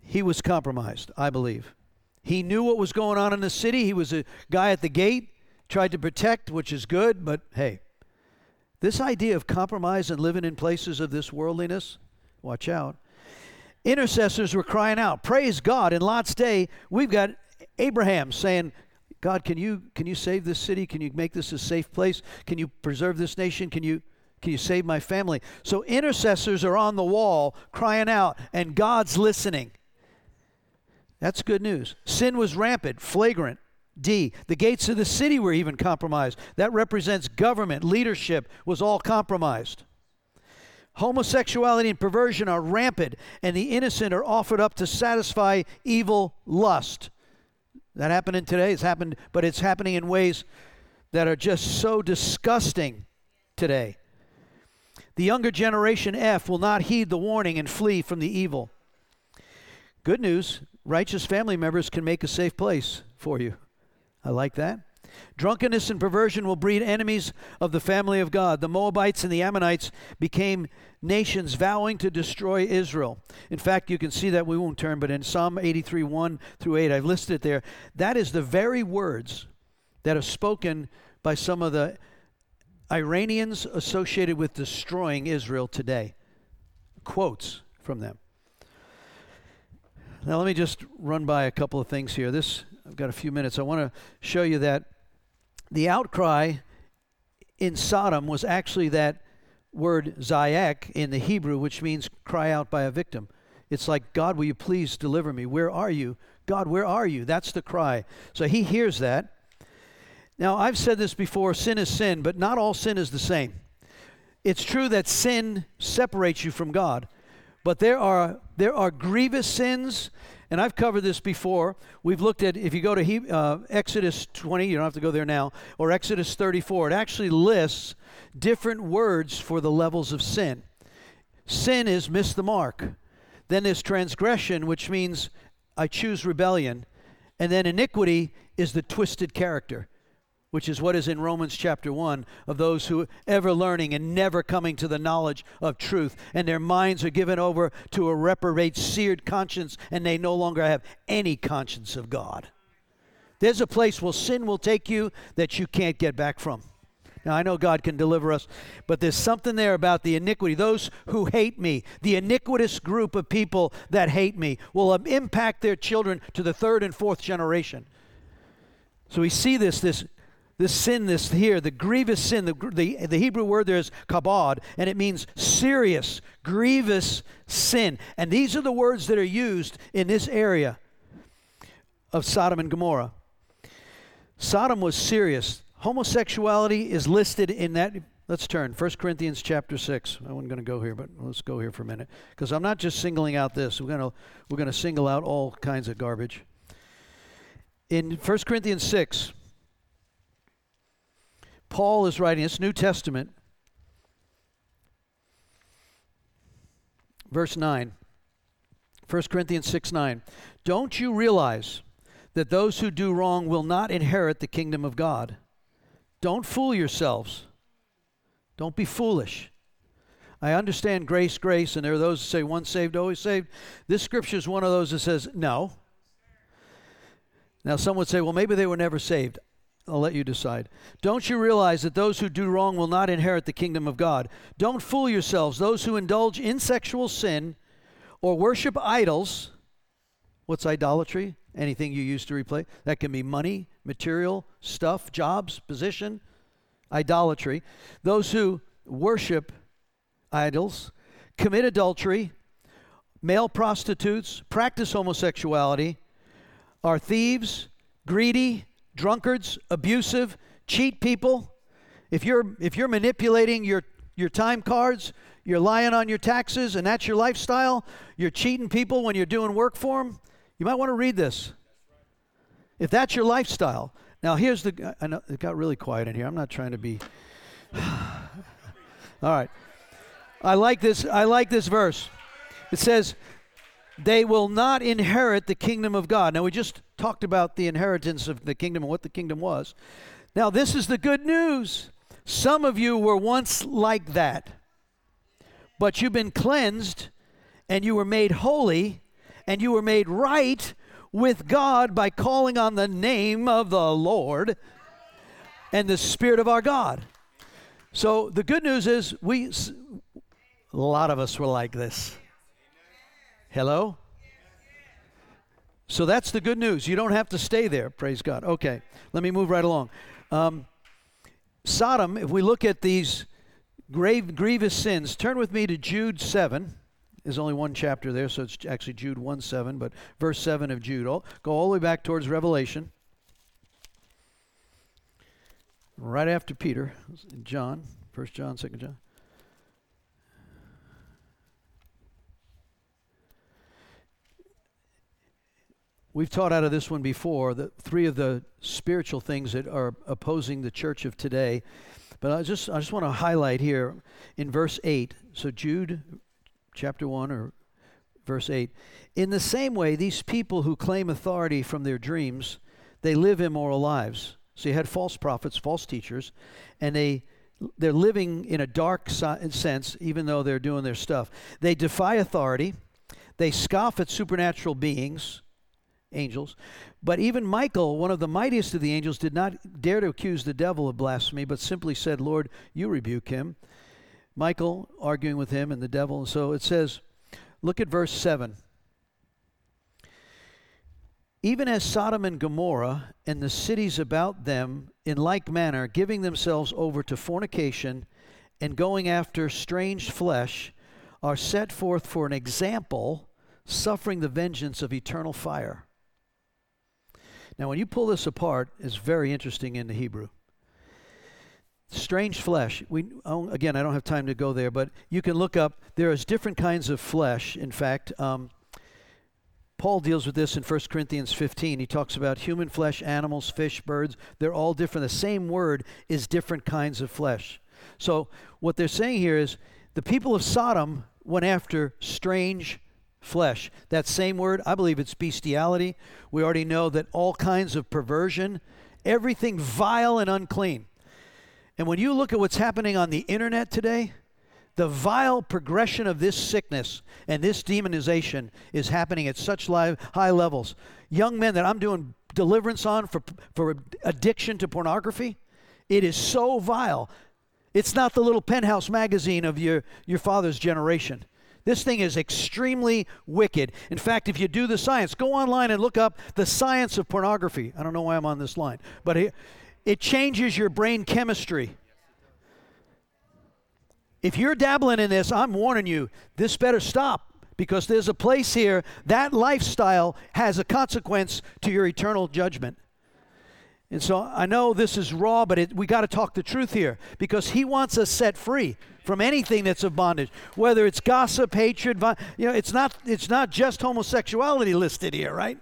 Speaker 2: he was compromised, I believe. He knew what was going on in the city. He was a guy at the gate, tried to protect, which is good, but hey, this idea of compromise and living in places of this worldliness, watch out. Intercessors were crying out, Praise God. In Lot's day, we've got Abraham saying, God, can you can you save this city? Can you make this a safe place? Can you preserve this nation? Can you can you save my family? So intercessors are on the wall crying out, and God's listening. That's good news. Sin was rampant, flagrant. D, the gates of the city were even compromised. That represents government, leadership was all compromised. Homosexuality and perversion are rampant, and the innocent are offered up to satisfy evil lust. That happened in today, it's happened, but it's happening in ways that are just so disgusting today. The younger generation F will not heed the warning and flee from the evil. Good news righteous family members can make a safe place for you. I like that. Drunkenness and perversion will breed enemies of the family of God. The Moabites and the Ammonites became nations vowing to destroy Israel. In fact, you can see that we won't turn, but in Psalm 83 1 through 8, I've listed it there. That is the very words that are spoken by some of the Iranians associated with destroying Israel today. Quotes from them. Now, let me just run by a couple of things here. This, I've got a few minutes. I want to show you that the outcry in Sodom was actually that word zayak in the Hebrew, which means cry out by a victim. It's like, God, will you please deliver me? Where are you? God, where are you? That's the cry. So he hears that. Now, I've said this before sin is sin, but not all sin is the same. It's true that sin separates you from God, but there are, there are grievous sins, and I've covered this before. We've looked at, if you go to he, uh, Exodus 20, you don't have to go there now, or Exodus 34, it actually lists different words for the levels of sin. Sin is miss the mark. Then there's transgression, which means I choose rebellion. And then iniquity is the twisted character which is what is in Romans chapter 1 of those who ever learning and never coming to the knowledge of truth and their minds are given over to a reprobate seared conscience and they no longer have any conscience of God. There's a place where sin will take you that you can't get back from. Now, I know God can deliver us, but there's something there about the iniquity. Those who hate me, the iniquitous group of people that hate me, will impact their children to the third and fourth generation. So we see this, this this sin, this here, the grievous sin, the, the, the Hebrew word there is kabod, and it means serious, grievous sin. And these are the words that are used in this area of Sodom and Gomorrah. Sodom was serious. Homosexuality is listed in that. Let's turn. 1 Corinthians chapter 6. I wasn't going to go here, but let's go here for a minute. Because I'm not just singling out this. We're going to we're going to single out all kinds of garbage. In 1 Corinthians 6, Paul is writing, it's New Testament, verse 9, 1 Corinthians 6 9. Don't you realize that those who do wrong will not inherit the kingdom of God? Don't fool yourselves. Don't be foolish. I understand grace, grace, and there are those who say once saved, always saved. This scripture is one of those that says no. Now, some would say, well, maybe they were never saved. I'll let you decide. Don't you realize that those who do wrong will not inherit the kingdom of God? Don't fool yourselves. Those who indulge in sexual sin or worship idols, what's idolatry? Anything you use to replace. That can be money, material, stuff, jobs, position. Idolatry. Those who worship idols, commit adultery, male prostitutes, practice homosexuality, are thieves, greedy, drunkards, abusive, cheat people, if you're if you're manipulating your your time cards, you're lying on your taxes and that's your lifestyle, you're cheating people when you're doing work for them, you might want to read this. If that's your lifestyle. Now here's the I know it got really quiet in here. I'm not trying to be All right. I like this I like this verse. It says they will not inherit the kingdom of God. Now, we just talked about the inheritance of the kingdom and what the kingdom was. Now, this is the good news. Some of you were once like that, but you've been cleansed and you were made holy and you were made right with God by calling on the name of the Lord and the Spirit of our God. So the good news is we a lot of us were like this. Hello? So that's the good news. You don't have to stay there, praise God. Okay, let me move right along. Um, Sodom, if we look at these grave, grievous sins, turn with me to Jude 7. There's only one chapter there, so it's actually Jude 1 7, but verse 7 of Jude. Go all the way back towards Revelation. Right after Peter, John, 1 John, 2 John. We've taught out of this one before the three of the spiritual things that are opposing the church of today. But I just I just want to highlight here in verse 8. So Jude chapter 1 or verse 8. In the same way these people who claim authority from their dreams, they live immoral lives. So you had false prophets, false teachers, and they they're living in a dark sense even though they're doing their stuff. They defy authority. They scoff at supernatural beings angels. But even Michael, one of the mightiest of the angels, did not dare to accuse the devil of blasphemy, but simply said, Lord, you rebuke him. Michael arguing with him and the devil. And so it says, look at verse 7. Even as Sodom and Gomorrah and the cities about them, in like manner, giving themselves over to fornication and going after strange flesh, are set forth for an example, suffering the vengeance of eternal fire. Now, when you pull this apart, it's very interesting in the Hebrew. Strange flesh. We oh, again, I don't have time to go there, but you can look up. There is different kinds of flesh. In fact, um, Paul deals with this in 1 Corinthians 15. He talks about human flesh, animals, fish, birds. They're all different. The same word is different kinds of flesh. So what they're saying here is the people of Sodom went after strange flesh. That same word, I believe it's bestiality. We already know that all kinds of perversion, everything vile and unclean. And when you look at what's happening on the internet today, the vile progression of this sickness and this demonization is happening at such high levels. Young men that I'm doing deliverance on for, for addiction to pornography, it is so vile. It's not the little penthouse magazine of your, your father's generation. This thing is extremely wicked. In fact, if you do the science, go online and look up the science of pornography. I don't know why I'm on this line, but it, it changes your brain chemistry. If you're dabbling in this, I'm warning you, this better stop because there's a place here that lifestyle has a consequence to your eternal judgment. And so I know this is raw, but it, we got to talk the truth here because he wants us set free from anything that's of bondage, whether it's gossip, hatred. You know, it's not it's not just homosexuality listed here, right?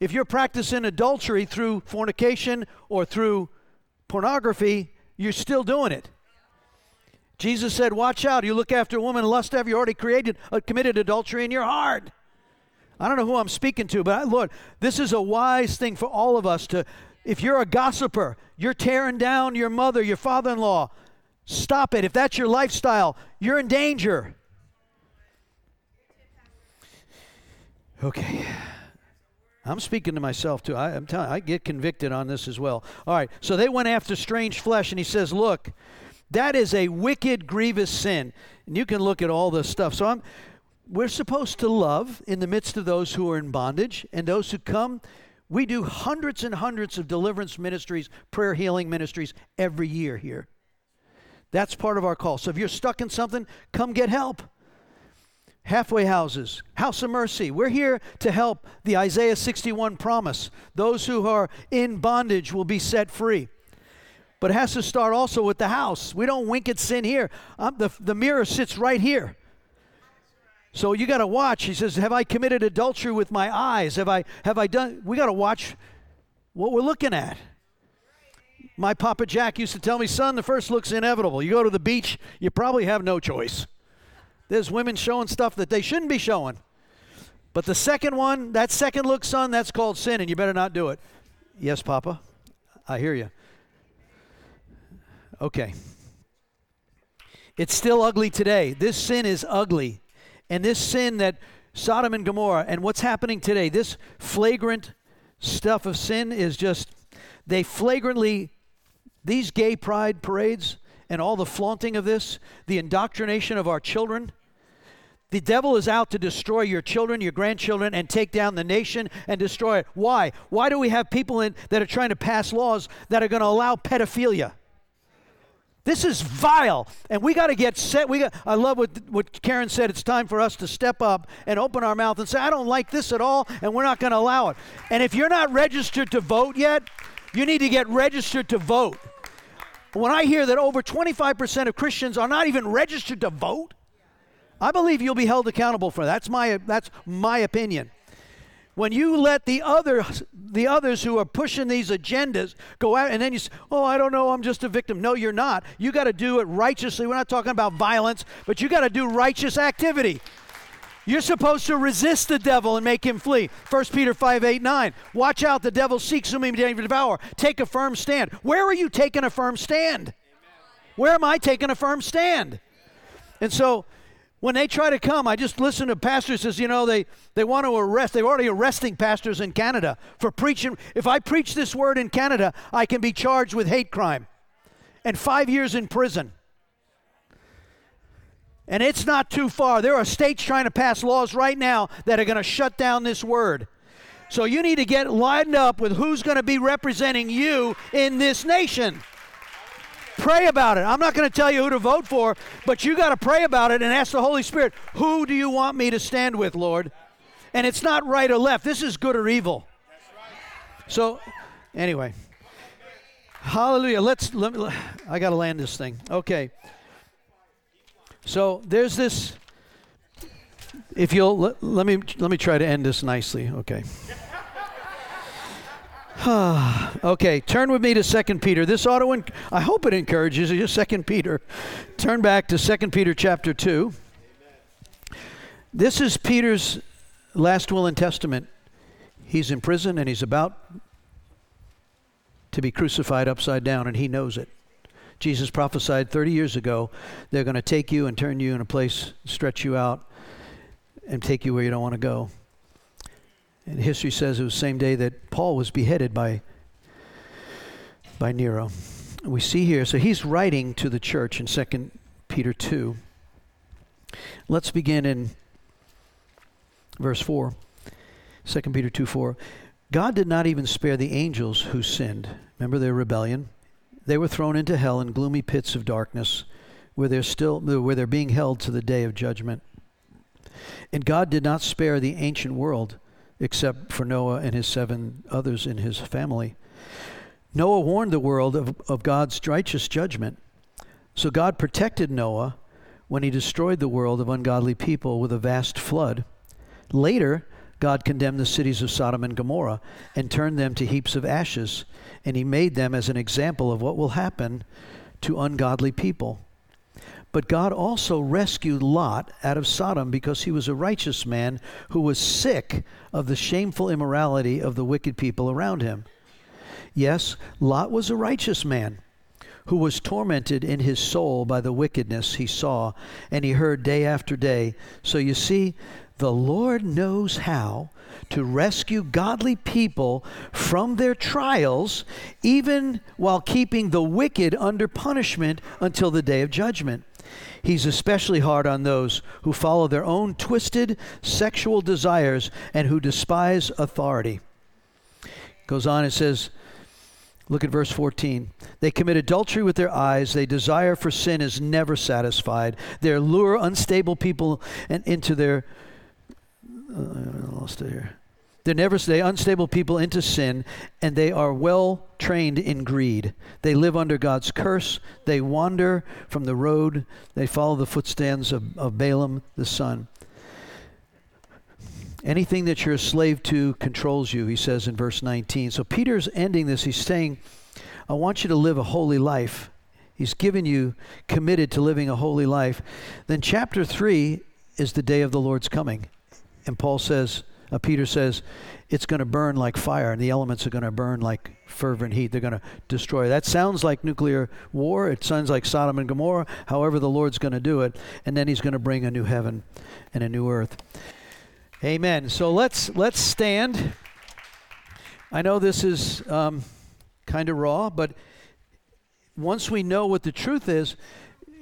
Speaker 2: If you're practicing adultery through fornication or through pornography, you're still doing it. Jesus said, "Watch out! You look after a woman, lust after you already created, uh, committed adultery in your heart." I don't know who I'm speaking to, but I, Lord, this is a wise thing for all of us to if you're a gossiper, you're tearing down your mother, your father in law, stop it. If that's your lifestyle, you're in danger. Okay. I'm speaking to myself too. I, am telling I get convicted on this as well. All right. So they went after strange flesh, and he says, Look, that is a wicked, grievous sin. And you can look at all this stuff. So I'm we're supposed to love in the midst of those who are in bondage and those who come we do hundreds and hundreds of deliverance ministries, prayer healing ministries every year here. That's part of our call. So if you're stuck in something, come get help. halfway houses, house of mercy. We're here to help the Isaiah 61 promise. Those who are in bondage will be set free. But it has to start also with the house. We don't wink at sin here. Um, the, the mirror sits right here. So you got to watch. He says, "Have I committed adultery with my eyes? Have I have I done We got to watch what we're looking at." My Papa Jack used to tell me, "Son, the first look's inevitable. You go to the beach, you probably have no choice." There's women showing stuff that they shouldn't be showing. But the second one, that second look, son, that's called sin, and you better not do it. Yes, Papa. I hear you. Okay. It's still ugly today. This sin is ugly. And this sin that Sodom and Gomorrah and what's happening today, this flagrant stuff of sin is just, they flagrantly, these gay pride parades and all the flaunting of this, the indoctrination of our children, the devil is out to destroy your children, your grandchildren, and take down the nation and destroy it. Why? Why do we have people in, that are trying to pass laws that are going to allow pedophilia? This is vile, and we got to get set. We got. I love what what Karen said. It's time for us to step up and open our mouth and say, "I don't like this at all," and we're not going to allow it. And if you're not registered to vote yet, you need to get registered to vote. When I hear that over 25% of Christians are not even registered to vote, I believe you'll be held accountable for that. That's my, that's my opinion. When you let the other the others who are pushing these agendas go out and then you say, "Oh, I don't know, I'm just a victim." No, you're not. You got to do it righteously. We're not talking about violence, but you got to do righteous activity. You're supposed to resist the devil and make him flee. 1 Peter 5 8 9. Watch out, the devil seeks whom he may devour. Take a firm stand. Where are you taking a firm stand? Where am I taking a firm stand? And so when they try to come, I just listen to pastors says, you know, they, they want to arrest. They're already arresting pastors in Canada for preaching. If I preach this word in Canada, I can be charged with hate crime and five years in prison. And it's not too far. There are states trying to pass laws right now that are going to shut down this word. So you need to get lined up with who's going to be representing you in this nation. Pray about it. I'm not going to tell you who to vote for, but you got to pray about it and ask the Holy Spirit, who do you want me to stand with, Lord? And it's not right or left. This is good or evil. So, anyway. Hallelujah. Let's let me I got to land this thing. Okay. So, there's this if you'll let, let me let me try to end this nicely. Okay. okay, turn with me to Second Peter. This ought to, I hope it encourages you. Second Peter. Turn back to Second Peter chapter 2. This is Peter's last will and testament. He's in prison and he's about to be crucified upside down, and he knows it. Jesus prophesied 30 years ago they're going to take you and turn you in a place, stretch you out, and take you where you don't want to go. And history says it was the same day that Paul was beheaded by, by Nero. We see here, so he's writing to the church in 2 Peter 2. Let's begin in verse 4. 2 Peter 2 4. God did not even spare the angels who sinned. Remember their rebellion? They were thrown into hell in gloomy pits of darkness where they're still where they're being held to the day of judgment. And God did not spare the ancient world except for Noah and his seven others in his family. Noah warned the world of, of God's righteous judgment. So God protected Noah when he destroyed the world of ungodly people with a vast flood. Later, God condemned the cities of Sodom and Gomorrah and turned them to heaps of ashes, and he made them as an example of what will happen to ungodly people. But God also rescued Lot out of Sodom because he was a righteous man who was sick of the shameful immorality of the wicked people around him. Yes, Lot was a righteous man who was tormented in his soul by the wickedness he saw and he heard day after day. So you see, the Lord knows how to rescue godly people from their trials, even while keeping the wicked under punishment until the day of judgment. He's especially hard on those who follow their own twisted sexual desires and who despise authority. Goes on, it says, Look at verse 14. They commit adultery with their eyes. They desire for sin is never satisfied. They lure unstable people and into their. Uh, I lost it here. They never they unstable people into sin, and they are well trained in greed. They live under God's curse. They wander from the road. They follow the footsteps of, of Balaam the son. Anything that you're a slave to controls you, he says in verse 19. So Peter's ending this. He's saying, I want you to live a holy life. He's given you committed to living a holy life. Then chapter 3 is the day of the Lord's coming. And Paul says, uh, Peter says, it's going to burn like fire, and the elements are going to burn like fervent heat. They're going to destroy. That sounds like nuclear war. It sounds like Sodom and Gomorrah. However, the Lord's going to do it, and then He's going to bring a new heaven and a new earth. Amen. So let's let's stand. I know this is um, kind of raw, but once we know what the truth is,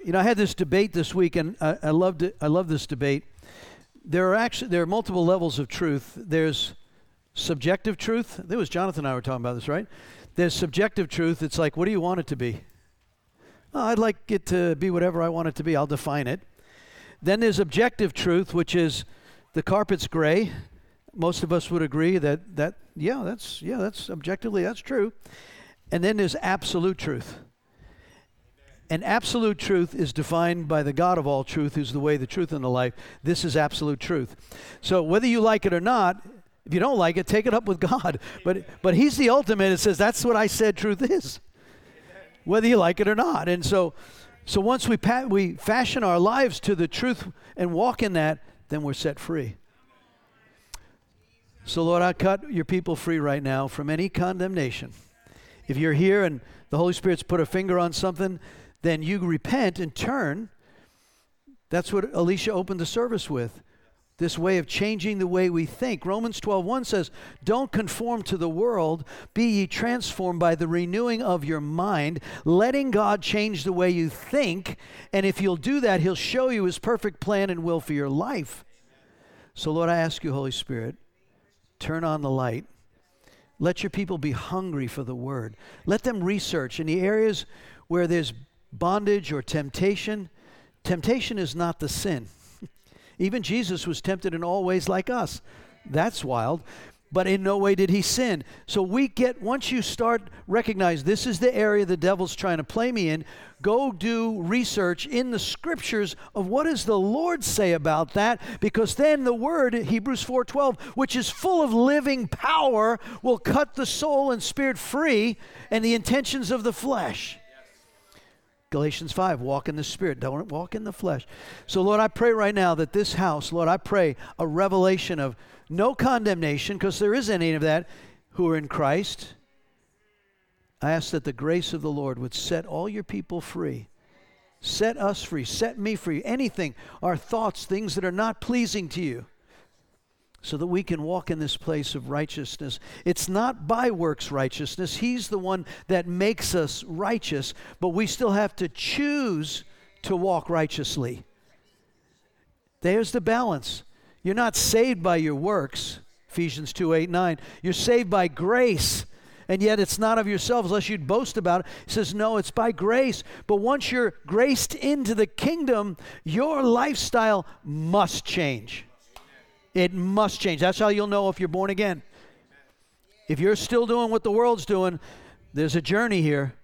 Speaker 2: you know, I had this debate this week, and I, I loved it. I love this debate. There are actually there are multiple levels of truth. There's subjective truth. There was Jonathan and I were talking about this, right? There's subjective truth. It's like, what do you want it to be? Oh, I'd like it to be whatever I want it to be. I'll define it. Then there's objective truth, which is the carpet's gray. Most of us would agree that that yeah, that's yeah, that's objectively that's true. And then there's absolute truth. And absolute truth is defined by the God of all truth, who's the way, the truth, and the life. This is absolute truth. So whether you like it or not, if you don't like it, take it up with God. But but He's the ultimate. It says that's what I said. Truth is, whether you like it or not. And so, so once we pa- we fashion our lives to the truth and walk in that, then we're set free. So, Lord, I cut your people free right now from any condemnation. If you're here and the Holy Spirit's put a finger on something, then you repent and turn. That's what Alicia opened the service with. This way of changing the way we think. Romans 12:1 says, "Don't conform to the world, be ye transformed by the renewing of your mind, letting God change the way you think, and if you'll do that, he'll show you his perfect plan and will for your life." So Lord, I ask you, Holy Spirit, turn on the light. Let your people be hungry for the word. Let them research in the areas where there's bondage or temptation. Temptation is not the sin. Even Jesus was tempted in all ways like us. That's wild. But in no way did he sin. So we get, once you start recognize this is the area the devil's trying to play me in, go do research in the scriptures of what does the Lord say about that because then the word Hebrews 4:12 which is full of living power will cut the soul and spirit free and the intentions of the flesh. Galatians 5, walk in the Spirit, don't walk in the flesh. So, Lord, I pray right now that this house, Lord, I pray a revelation of no condemnation, because there isn't any of that, who are in Christ. I ask that the grace of the Lord would set all your people free. Set us free. Set me free. Anything, our thoughts, things that are not pleasing to you so that we can walk in this place of righteousness. It's not by works righteousness, He's the one that makes us righteous, but we still have to choose to walk righteously. There's the balance. You're not saved by your works, Ephesians 2 8 9. You're saved by grace. And yet it's not of yourselves, unless you'd boast about it. He says, No, it's by grace. But once you're graced into the kingdom, your lifestyle must change. It must change. That's how you'll know if you're born again. If you're still doing what the world's doing, there's a journey here.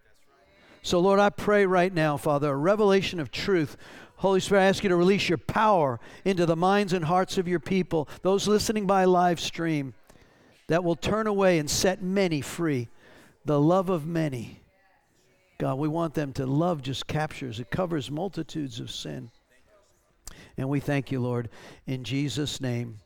Speaker 2: So, Lord, I pray right now, Father, a revelation of truth. Holy Spirit, I ask you to release your power into the minds and hearts of your people, those listening by live stream, that will turn away and set many free. The love of many. God, we want them to love just captures, it covers multitudes of sin. And we thank you, Lord, in Jesus' name.